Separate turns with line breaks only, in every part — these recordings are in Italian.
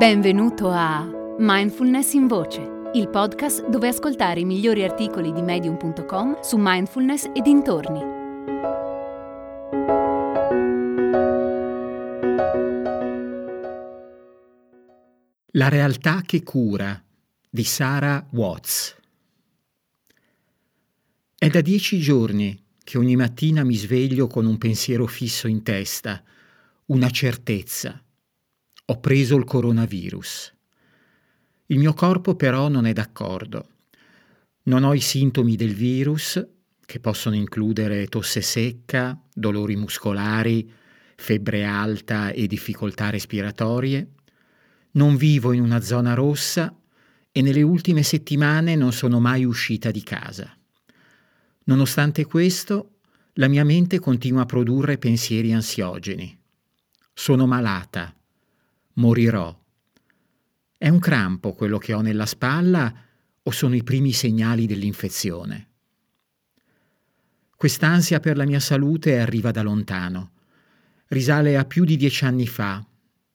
Benvenuto a Mindfulness in Voce, il podcast dove ascoltare i migliori articoli di medium.com su mindfulness e dintorni.
La realtà che cura di Sarah Watts. È da dieci giorni che ogni mattina mi sveglio con un pensiero fisso in testa, una certezza ho preso il coronavirus. Il mio corpo però non è d'accordo. Non ho i sintomi del virus, che possono includere tosse secca, dolori muscolari, febbre alta e difficoltà respiratorie. Non vivo in una zona rossa e nelle ultime settimane non sono mai uscita di casa. Nonostante questo, la mia mente continua a produrre pensieri ansiogeni. Sono malata morirò. È un crampo quello che ho nella spalla o sono i primi segnali dell'infezione? Quest'ansia per la mia salute arriva da lontano. Risale a più di dieci anni fa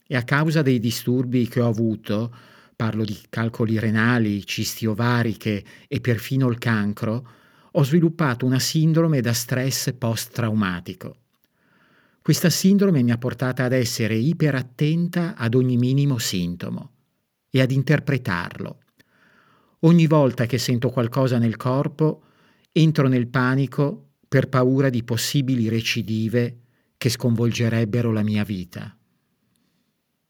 e a causa dei disturbi che ho avuto, parlo di calcoli renali, cisti ovariche e perfino il cancro, ho sviluppato una sindrome da stress post-traumatico. Questa sindrome mi ha portata ad essere iperattenta ad ogni minimo sintomo e ad interpretarlo. Ogni volta che sento qualcosa nel corpo, entro nel panico per paura di possibili recidive che sconvolgerebbero la mia vita.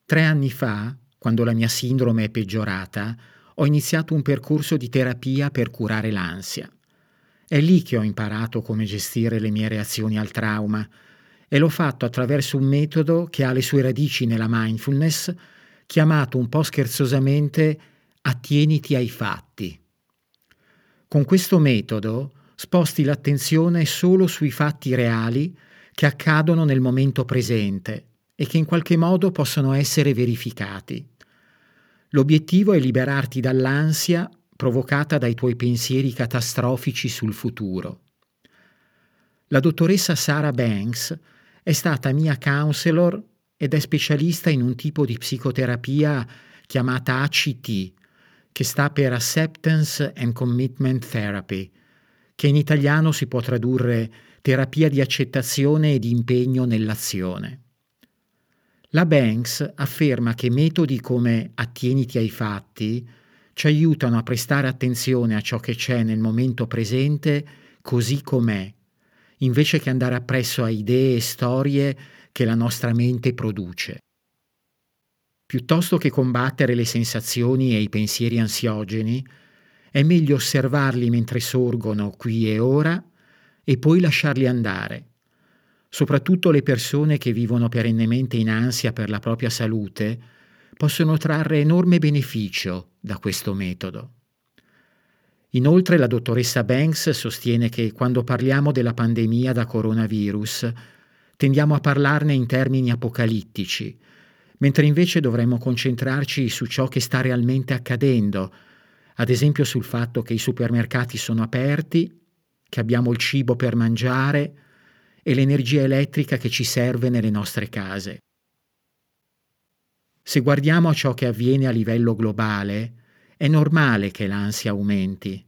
Tre anni fa, quando la mia sindrome è peggiorata, ho iniziato un percorso di terapia per curare l'ansia. È lì che ho imparato come gestire le mie reazioni al trauma, e l'ho fatto attraverso un metodo che ha le sue radici nella mindfulness, chiamato un po' scherzosamente attieniti ai fatti. Con questo metodo sposti l'attenzione solo sui fatti reali che accadono nel momento presente e che in qualche modo possono essere verificati. L'obiettivo è liberarti dall'ansia provocata dai tuoi pensieri catastrofici sul futuro. La dottoressa Sarah Banks è stata mia counselor ed è specialista in un tipo di psicoterapia chiamata ACT, che sta per Acceptance and Commitment Therapy, che in italiano si può tradurre terapia di accettazione e di impegno nell'azione. La Banks afferma che metodi come attieniti ai fatti ci aiutano a prestare attenzione a ciò che c'è nel momento presente così com'è invece che andare appresso a idee e storie che la nostra mente produce. Piuttosto che combattere le sensazioni e i pensieri ansiogeni, è meglio osservarli mentre sorgono qui e ora e poi lasciarli andare. Soprattutto le persone che vivono perennemente in ansia per la propria salute possono trarre enorme beneficio da questo metodo. Inoltre la dottoressa Banks sostiene che quando parliamo della pandemia da coronavirus tendiamo a parlarne in termini apocalittici, mentre invece dovremmo concentrarci su ciò che sta realmente accadendo, ad esempio sul fatto che i supermercati sono aperti, che abbiamo il cibo per mangiare e l'energia elettrica che ci serve nelle nostre case. Se guardiamo a ciò che avviene a livello globale, è normale che l'ansia aumenti,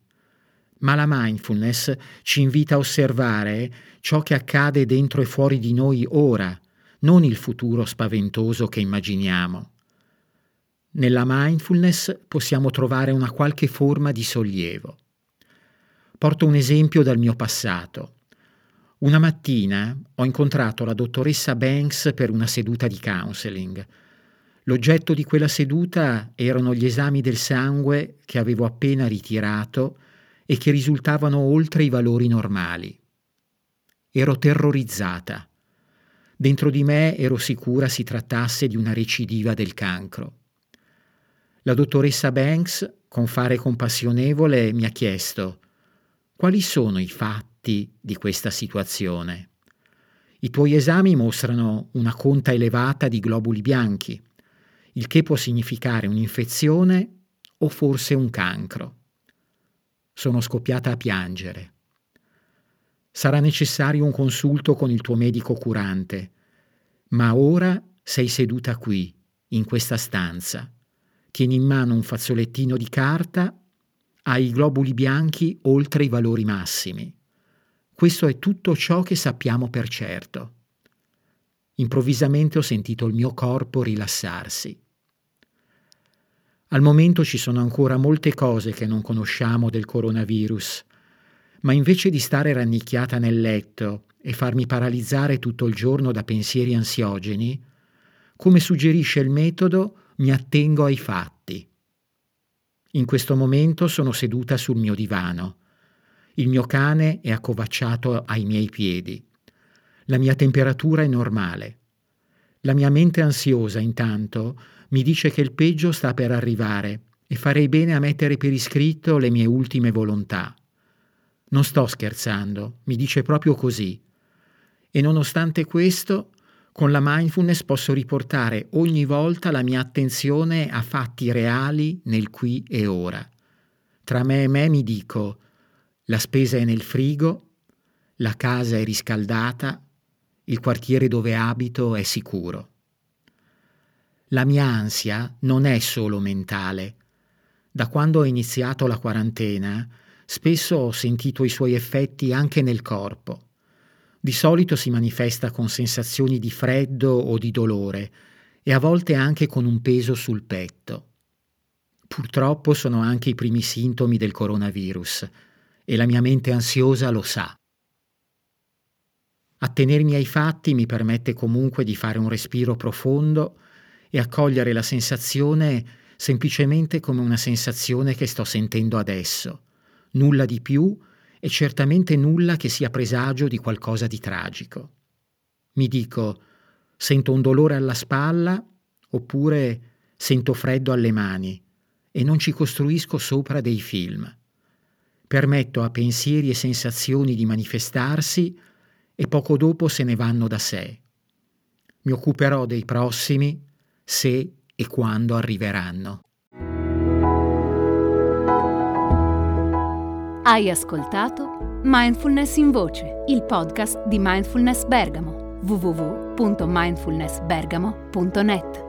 ma la mindfulness ci invita a osservare ciò che accade dentro e fuori di noi ora, non il futuro spaventoso che immaginiamo. Nella mindfulness possiamo trovare una qualche forma di sollievo. Porto un esempio dal mio passato. Una mattina ho incontrato la dottoressa Banks per una seduta di counseling. L'oggetto di quella seduta erano gli esami del sangue che avevo appena ritirato e che risultavano oltre i valori normali. Ero terrorizzata. Dentro di me ero sicura si trattasse di una recidiva del cancro. La dottoressa Banks, con fare compassionevole, mi ha chiesto quali sono i fatti di questa situazione. I tuoi esami mostrano una conta elevata di globuli bianchi il che può significare un'infezione o forse un cancro. Sono scoppiata a piangere. Sarà necessario un consulto con il tuo medico curante, ma ora sei seduta qui, in questa stanza, tieni in mano un fazzolettino di carta, hai i globuli bianchi oltre i valori massimi. Questo è tutto ciò che sappiamo per certo. Improvvisamente ho sentito il mio corpo rilassarsi. Al momento ci sono ancora molte cose che non conosciamo del coronavirus, ma invece di stare rannicchiata nel letto e farmi paralizzare tutto il giorno da pensieri ansiogeni, come suggerisce il metodo, mi attengo ai fatti. In questo momento sono seduta sul mio divano. Il mio cane è accovacciato ai miei piedi. La mia temperatura è normale. La mia mente ansiosa, intanto, mi dice che il peggio sta per arrivare e farei bene a mettere per iscritto le mie ultime volontà. Non sto scherzando, mi dice proprio così. E nonostante questo, con la mindfulness posso riportare ogni volta la mia attenzione a fatti reali nel qui e ora. Tra me e me mi dico, la spesa è nel frigo, la casa è riscaldata, il quartiere dove abito è sicuro. La mia ansia non è solo mentale. Da quando ho iniziato la quarantena, spesso ho sentito i suoi effetti anche nel corpo. Di solito si manifesta con sensazioni di freddo o di dolore e a volte anche con un peso sul petto. Purtroppo sono anche i primi sintomi del coronavirus e la mia mente ansiosa lo sa. Attenermi ai fatti mi permette comunque di fare un respiro profondo e accogliere la sensazione semplicemente come una sensazione che sto sentendo adesso, nulla di più e certamente nulla che sia presagio di qualcosa di tragico. Mi dico, sento un dolore alla spalla oppure sento freddo alle mani e non ci costruisco sopra dei film. Permetto a pensieri e sensazioni di manifestarsi e poco dopo se ne vanno da sé. Mi occuperò dei prossimi se e quando arriveranno.
Hai ascoltato Mindfulness in Voce, il podcast di Mindfulness Bergamo, www.mindfulnessbergamo.net.